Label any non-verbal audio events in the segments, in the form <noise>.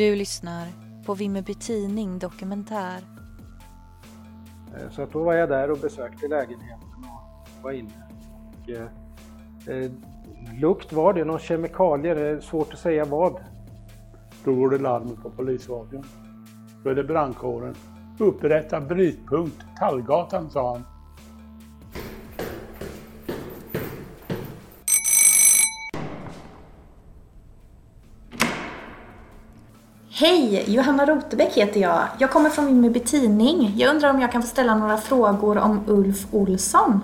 Du lyssnar på Vimmerby Tidning Dokumentär. Eh, så att då var jag där och besökte lägenheten och var inne. Och, eh, eh, lukt var det, någon kemikalier, det är svårt att säga vad. Då går det larm på polisradion. Då är det brandkåren. Upprätta brytpunkt, Tallgatan, sa han. Hej! Johanna Rotebäck heter jag. Jag kommer från Vimmerby Tidning. Jag undrar om jag kan få ställa några frågor om Ulf Olsson?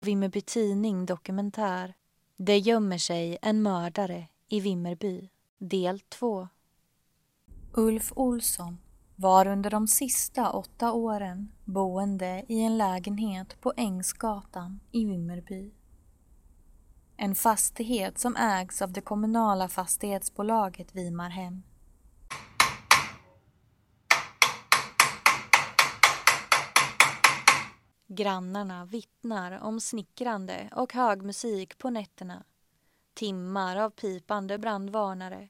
Vimmerby Tidning Dokumentär. Det gömmer sig en mördare i Vimmerby. Del 2. Ulf Olsson var under de sista åtta åren boende i en lägenhet på Ängsgatan i Vimmerby. En fastighet som ägs av det kommunala fastighetsbolaget Vimarhem. Grannarna vittnar om snickrande och hög musik på nätterna. Timmar av pipande brandvarnare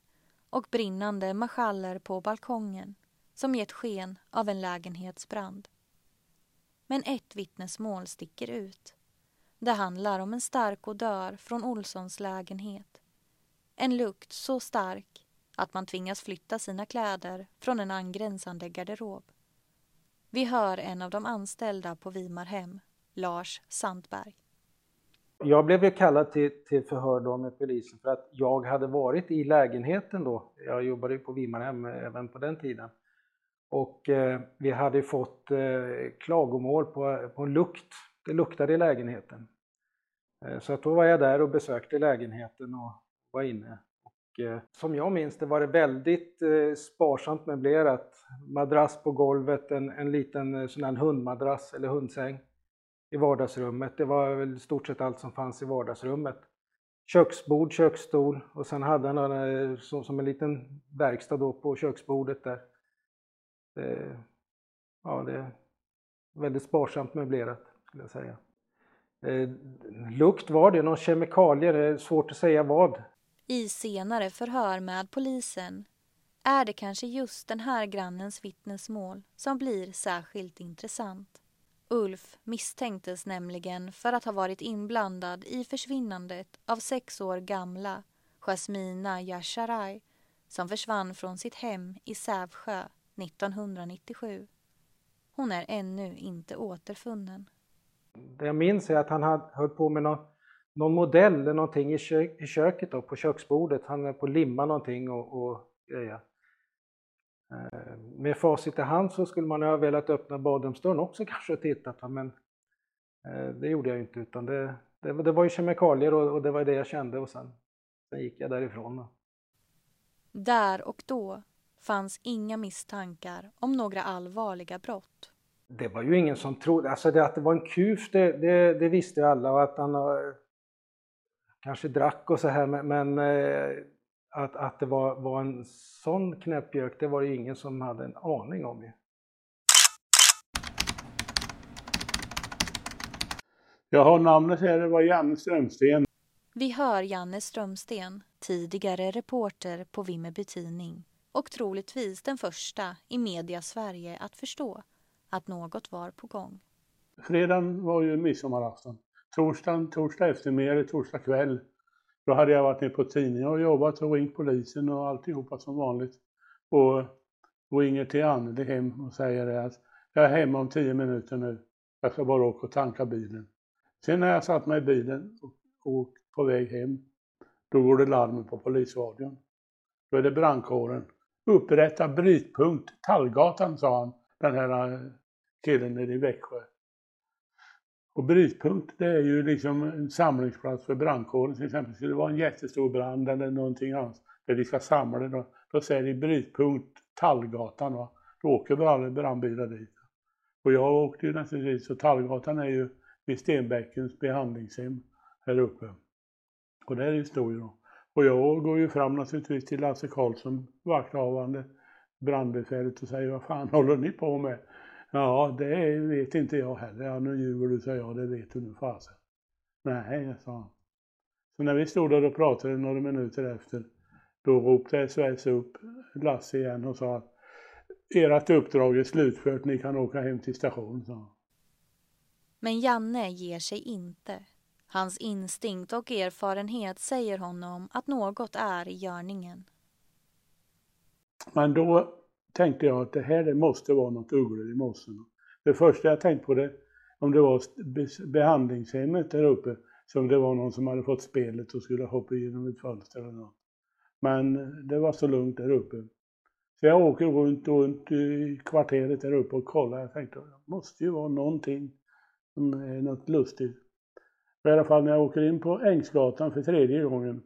och brinnande marschaller på balkongen som gett sken av en lägenhetsbrand. Men ett vittnesmål sticker ut. Det handlar om en stark odör från Olssons lägenhet. En lukt så stark att man tvingas flytta sina kläder från en angränsande garderob. Vi hör en av de anställda på Vimarhem, Lars Sandberg. Jag blev ju kallad till, till förhör då med polisen för att jag hade varit i lägenheten då. Jag jobbade ju på Vimarhem även på den tiden. Och eh, vi hade fått eh, klagomål på, på en lukt. Det luktade i lägenheten. Eh, så att då var jag där och besökte lägenheten och var inne. Och, eh, som jag minns det var det väldigt eh, sparsamt möblerat. Madrass på golvet, en, en liten eh, sån här hundmadrass eller hundsäng i vardagsrummet. Det var väl i stort sett allt som fanns i vardagsrummet. Köksbord, köksstol och sen hade han en, eh, som, som en liten verkstad då på köksbordet där. Det, ja, det är väldigt sparsamt möblerat skulle jag säga. Eh, lukt var det, någon kemikalier, det är svårt att säga vad. I senare förhör med polisen är det kanske just den här grannens vittnesmål som blir särskilt intressant. Ulf misstänktes nämligen för att ha varit inblandad i försvinnandet av sex år gamla Jasmina Yasharai som försvann från sitt hem i Sävsjö 1997. Hon är ännu inte återfunnen. Det jag minns är att han hade, höll på med någon, någon modell eller någonting i, kö, i köket då, på köksbordet. Han höll på att limma någonting och, och grejer. Eh, med facit i hand så skulle man ha velat öppna badrumsdörren också kanske och tittat men eh, det gjorde jag inte utan det, det, det var ju kemikalier och, och, det var det jag kände och sen, sen gick jag därifrån. Där och då fanns inga misstankar om några allvarliga brott. Det var ju ingen som trodde, alltså det, att det var en kuf det, det, det visste ju alla och att han eh, kanske drack och så här men, men eh, att, att det var, var en sån knäppjök det var det ingen som hade en aning om. Ju. Jag har namnet här, det var Janne Strömsten. Vi hör Janne Strömsten, tidigare reporter på Vimmerby Tidning och troligtvis den första i media Sverige att förstå att något var på gång. Fredagen var ju midsommarafton. Torsdagen, torsdag eftermiddag, torsdag kväll. Då hade jag varit nere på tidningen och jobbat och ringt polisen och alltihopa som vanligt. Och ringer till Anneli hem och säger att jag är hemma om tio minuter nu. Jag ska bara åka och tanka bilen. Sen när jag satt mig i bilen och, och på väg hem, då går det larmet på polisradion. Då är det brandkåren. Upprätta brytpunkt, Tallgatan, sa han, den här eh, killen nere i Växjö. Och brytpunkt, det är ju liksom en samlingsplats för brandkåren. Till exempel skulle det vara en jättestor brand eller någonting annat där vi ska samla det. Då, då säger de brytpunkt Tallgatan. Va? Då åker vi alla brandbilar dit. Och jag åkte ju naturligtvis, så Tallgatan är ju vid Stenbäckens behandlingshem här uppe. Och där är stod ju då. Och jag går ju fram naturligtvis till Lasse Karlsson, vakthavande brandbefälet och säger vad fan håller ni på med? Ja, det vet inte jag heller. Ja, nu ljuger du, sa jag. Det vet du nu fasen. Nej, sa han. Så när vi stod där och pratade några minuter efter, då ropade SOS upp Lasse igen och sa att ert uppdrag är slutfört, ni kan åka hem till stationen. sa han. Men Janne ger sig inte. Hans instinkt och erfarenhet säger honom att något är i görningen. Men då tänkte jag att det här det måste vara något ugglor i mossen. Det första jag tänkte på det, om det var behandlingshemmet där uppe, som det var någon som hade fått spelet och skulle hoppa igenom ett fönster eller något. Men det var så lugnt där uppe. Så jag åker runt och runt i kvarteret där uppe och kollar. Jag tänkte, det måste ju vara någonting som är något lustigt. I alla fall när jag åker in på Ängsgatan för tredje gången,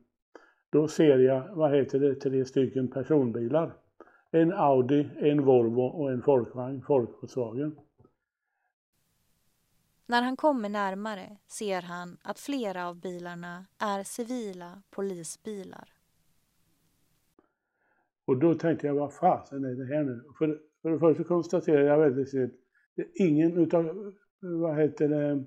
då ser jag, vad heter det, tre stycken personbilar. En Audi, en Volvo och en folkvagn, Volkswagen. När han kommer närmare ser han att flera av bilarna är civila polisbilar. Och då tänkte jag, vad fasen är det här nu? För, för det första konstaterade jag väldigt snabbt, ingen utav, vad heter det,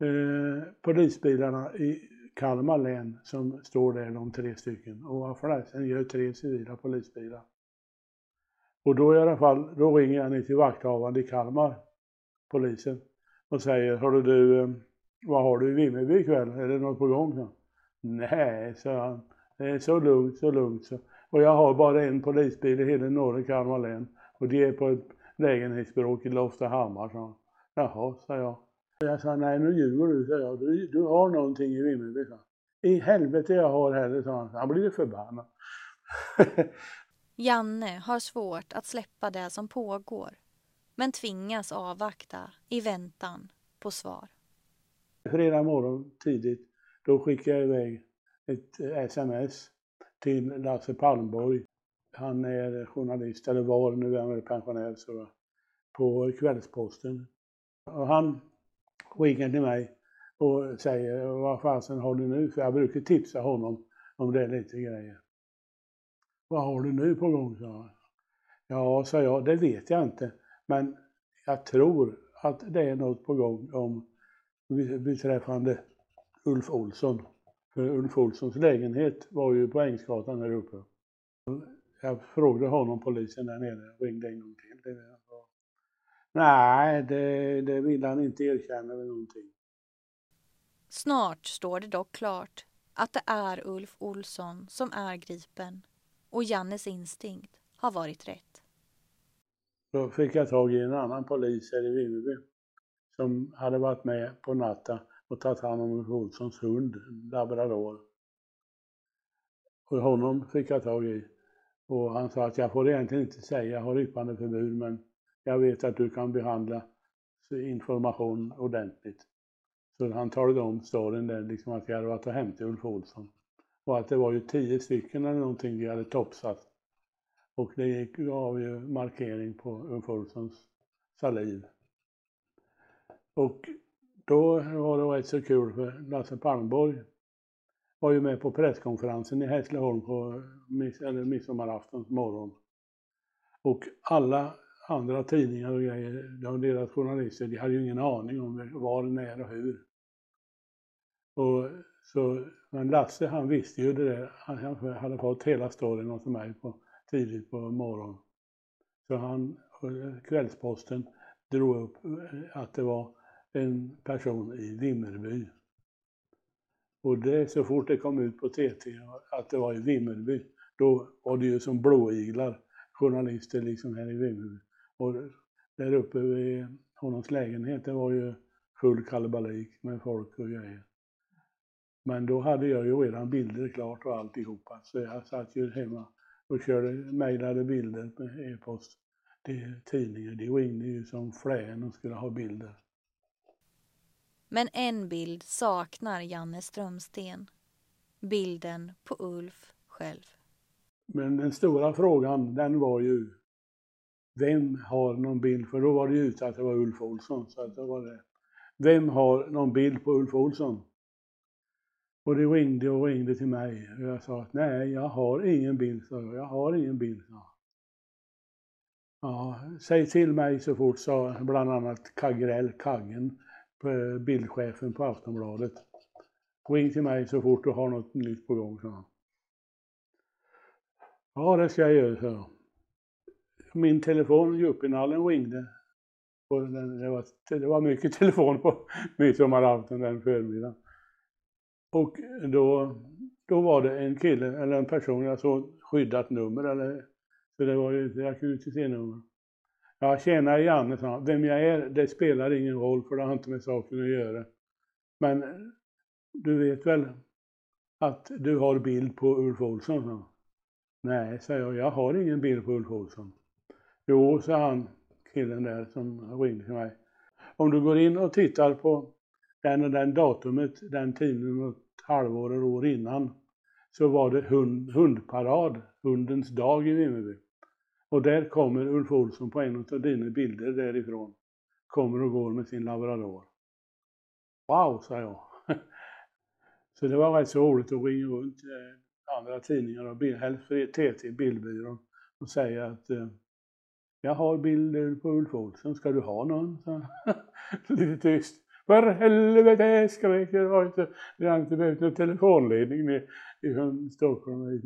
eh, polisbilarna i Kalmar län som står där, de tre stycken. Och vad Sen gör tre civila polisbilar. Och då i alla fall, då ringer jag ner till vakthavande i Kalmar, polisen, och säger, hörru du, eh, vad har du i Vimmerby ikväll? Är det något på gång? Så? Nej, sa han. Det är så lugnt, så lugnt. Så. Och jag har bara en polisbil i hela norra Kalmar län. Och de är på ett lägenhetsbråk i Loftahammar, sa han. Jaha, sa jag. Jag sa, nej nu ljuger du, sa jag. Du, du har någonting i Vimmerby, sa I helvete jag har heller, sa han. Han blir förbannad. <laughs> Janne har svårt att släppa det som pågår men tvingas avvakta i väntan på svar. Fredag morgon tidigt, då skickar jag iväg ett sms till Lasse Palmborg. Han är journalist, eller var, nu är han pensionär, så, på Kvällsposten. Och han ringer till mig och säger, vad fasen har du nu? För jag brukar tipsa honom om det lite grejer. Vad har du nu på gång? sa han. Ja, sa jag, det vet jag inte. Men jag tror att det är något på gång om beträffande Ulf Olsson. För Ulf Olssons lägenhet var ju på Ängsgatan här uppe. Jag frågade honom, polisen där nere, ringde en gång till. Nej, det, det vill han inte erkänna eller någonting. Snart står det dock klart att det är Ulf Olsson som är gripen och Jannes instinkt har varit rätt. Då fick jag tag i en annan polis här i Vimmerby som hade varit med på natten och tagit hand om Ulf Olssons hund, labrador. Och honom fick jag tag i. Och han sa att jag får egentligen inte säga, jag har yppande förbud, men jag vet att du kan behandla information ordentligt. Så han talade om storyn där, liksom att jag hade varit och hämtat Ulf Olsson. Och att det var ju tio stycken eller någonting vi hade topsat. Och det gav ju markering på Ulf Olssons saliv. Och då var det rätt så kul för Lasse Palmborg var ju med på presskonferensen i Hässleholm på miss, eller midsommaraftons morgon. Och alla andra tidningar och grejer, de deras journalister, de hade ju ingen aning om var, när och hur. Och så, men Lasse han visste ju det där, han hade fått hela storyn av mig på, tidigt på morgonen. Så han, Kvällsposten, drog upp eh, att det var en person i Vimmerby. Och det, så fort det kom ut på TT att det var i Vimmerby, då var det ju som blåiglar, journalister liksom här i Vimmerby. Och där uppe vid Honons lägenhet, det var ju full kalabalik med folk och grejer. Men då hade jag ju redan bilder klart och alltihopa, så jag satt ju hemma och körde, mejlade bilder med e-post till tidningen. De ringde ju som flän och skulle ha bilder. Men en bild saknar Janne Strömsten. Bilden på Ulf själv. Men den stora frågan, den var ju vem har någon bild, för då var det ju ute att det var Ulf Olsson. Så att då var det. Vem har någon bild på Ulf Olsson? Och det ringde och ringde till mig och jag sa att nej, jag har ingen bild, sa jag. jag har ingen bild. sa Ja, säg till mig så fort, sa bland annat Kagrell, Kaggen, eh, bildchefen på Aftonbladet. Ring till mig så fort du har något nytt på gång, sa han. Ja, det ska jag göra, sa jag. Min telefon, Juppinallen, ringde. Och det, var, det var mycket <laughs> telefon på midsommarafton den förmiddagen. Och då, då var det en kille, eller en person, jag såg skyddat nummer, eller, så det var ju ett nummer. Ja, tjena Janne, sa han. Vem jag är, det spelar ingen roll för det har inte med saken att göra. Men du vet väl att du har bild på Ulf Olsson? sa Nej, sa jag, jag har ingen bild på Ulf Olsson. Jo, sa han, killen där som ringde till mig. Om du går in och tittar på den och den datumet, den tiden, ett halvår eller år innan, så var det hund, hundparad, hundens dag i Vimmerby. Och där kommer Ulf Olsson på en av dina bilder därifrån. Kommer och går med sin labrador. Wow, sa jag. <laughs> Så det var rätt så roligt att ringa runt eh, andra tidningar och helst TT, Bildbyrån, och säga att eh, jag har bilder på Ulf Olsson, ska du ha någon? Så, <laughs> lite tyst. För helvete, skrek jag. Det var inte, det har inte behövt någon telefonledning ner från Stockholm.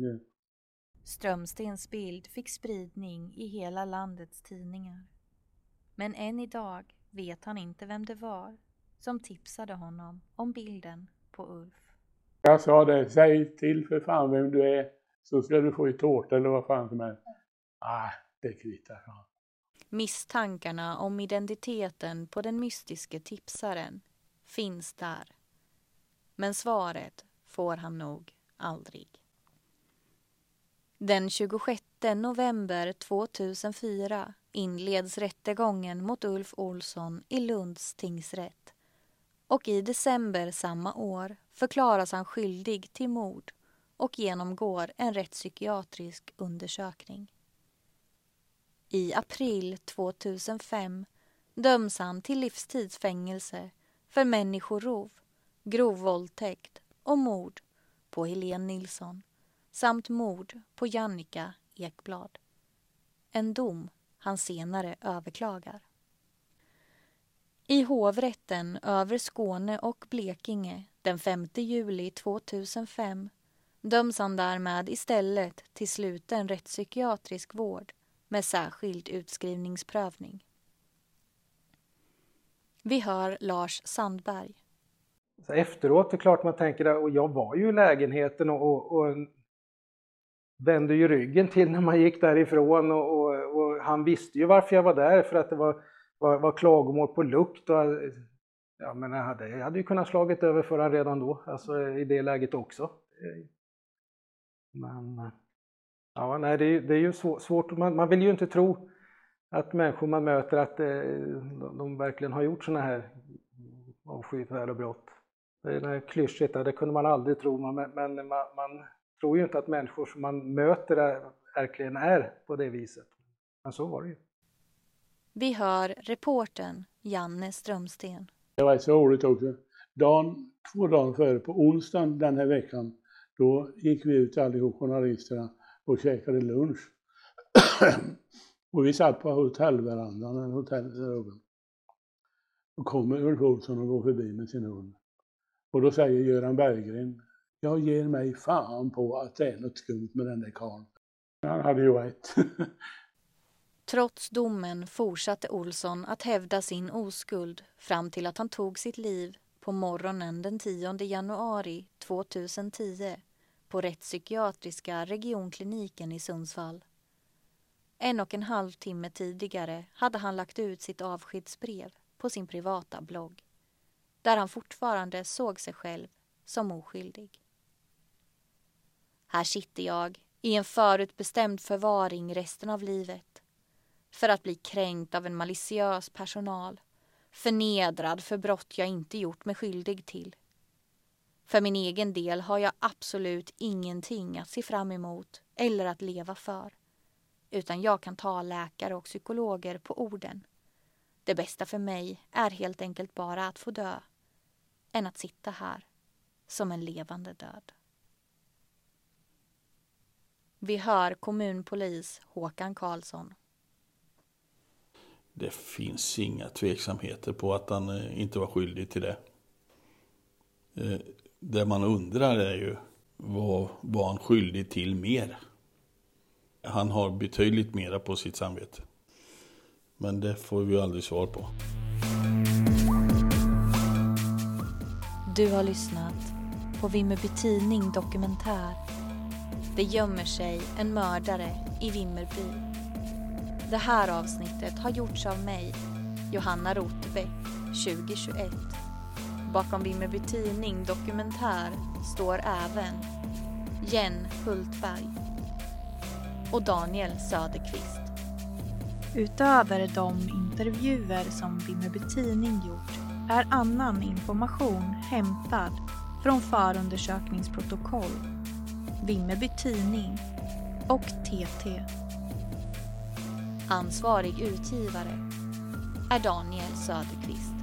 Strömstens bild fick spridning i hela landets tidningar. Men än idag vet han inte vem det var som tipsade honom om bilden på Ulf. Jag sa det, säg till för fan vem du är så ska du få i tårta eller vad fan som helst. Ah, det kvittar, Misstankarna om identiteten på den mystiske tipsaren finns där. Men svaret får han nog aldrig. Den 26 november 2004 inleds rättegången mot Ulf Olsson i Lunds tingsrätt och i december samma år förklaras han skyldig till mord och genomgår en rättspsykiatrisk undersökning. I april 2005 döms han till livstidsfängelse för människorov, grov våldtäkt och mord på Helene Nilsson samt mord på Jannica Ekblad. En dom han senare överklagar. I hovrätten över Skåne och Blekinge den 5 juli 2005 döms han därmed istället till sluten rättspsykiatrisk vård med särskild utskrivningsprövning. Vi hör Lars Sandberg. Efteråt är det klart man tänker, och jag var ju i lägenheten och, och, och vände ju ryggen till när man gick därifrån och, och, och, han visste ju varför jag var där för att det var, var, var klagomål på lukt och ja, men jag, hade, jag hade ju kunnat slagit över för honom redan då, alltså i det läget också. Men ja, nej, det, är, det är ju svårt, man, man vill ju inte tro att människor man möter att eh, de, de verkligen har gjort sådana här avskyvärda brott. Det är klyschigt, det kunde man aldrig tro, men, men man, man tror ju inte att människor som man möter är, verkligen är på det viset. Men så var det ju. Vi hör reporten Janne Strömsten. Det var så roligt också. Dagen, två dagar före, på onsdagen den här veckan, då gick vi ut allihop journalisterna och käkade lunch. <clears throat> och vi satt på hotellverandan, eller hotellrummen. Då kommer Ulf Olsson och går förbi med sin hund. Och då säger Göran Berggren, jag ger mig fan på att det är något skumt med den där karln. Han hade ju rätt. <laughs> Trots domen fortsatte Olsson att hävda sin oskuld fram till att han tog sitt liv på morgonen den 10 januari 2010 på rättspsykiatriska regionkliniken i Sundsvall. En och en halv timme tidigare hade han lagt ut sitt avskedsbrev på sin privata blogg där han fortfarande såg sig själv som oskyldig. Här sitter jag i en förutbestämd förvaring resten av livet för att bli kränkt av en maliciös personal förnedrad för brott jag inte gjort mig skyldig till. För min egen del har jag absolut ingenting att se fram emot eller att leva för. Utan jag kan ta läkare och psykologer på orden. Det bästa för mig är helt enkelt bara att få dö än att sitta här som en levande död. Vi hör kommunpolis Håkan Karlsson. Det finns inga tveksamheter på att han eh, inte var skyldig till det. Eh, det man undrar är ju vad var han skyldig till mer? Han har betydligt mera på sitt samvete. Men det får vi aldrig svar på. Du har lyssnat på Vimmerby Tidning Dokumentär. Det gömmer sig en mördare i Vimmerby. Det här avsnittet har gjorts av mig, Johanna Rotebäck, 2021. Bakom Vimmerby Tidning Dokumentär står även Jen Hultberg och Daniel Söderqvist. Utöver de intervjuer som Vimmerby Tidning gjort är annan information hämtad från förundersökningsprotokoll, Vimmerby Tidning och TT. Ansvarig utgivare är Daniel Söderqvist.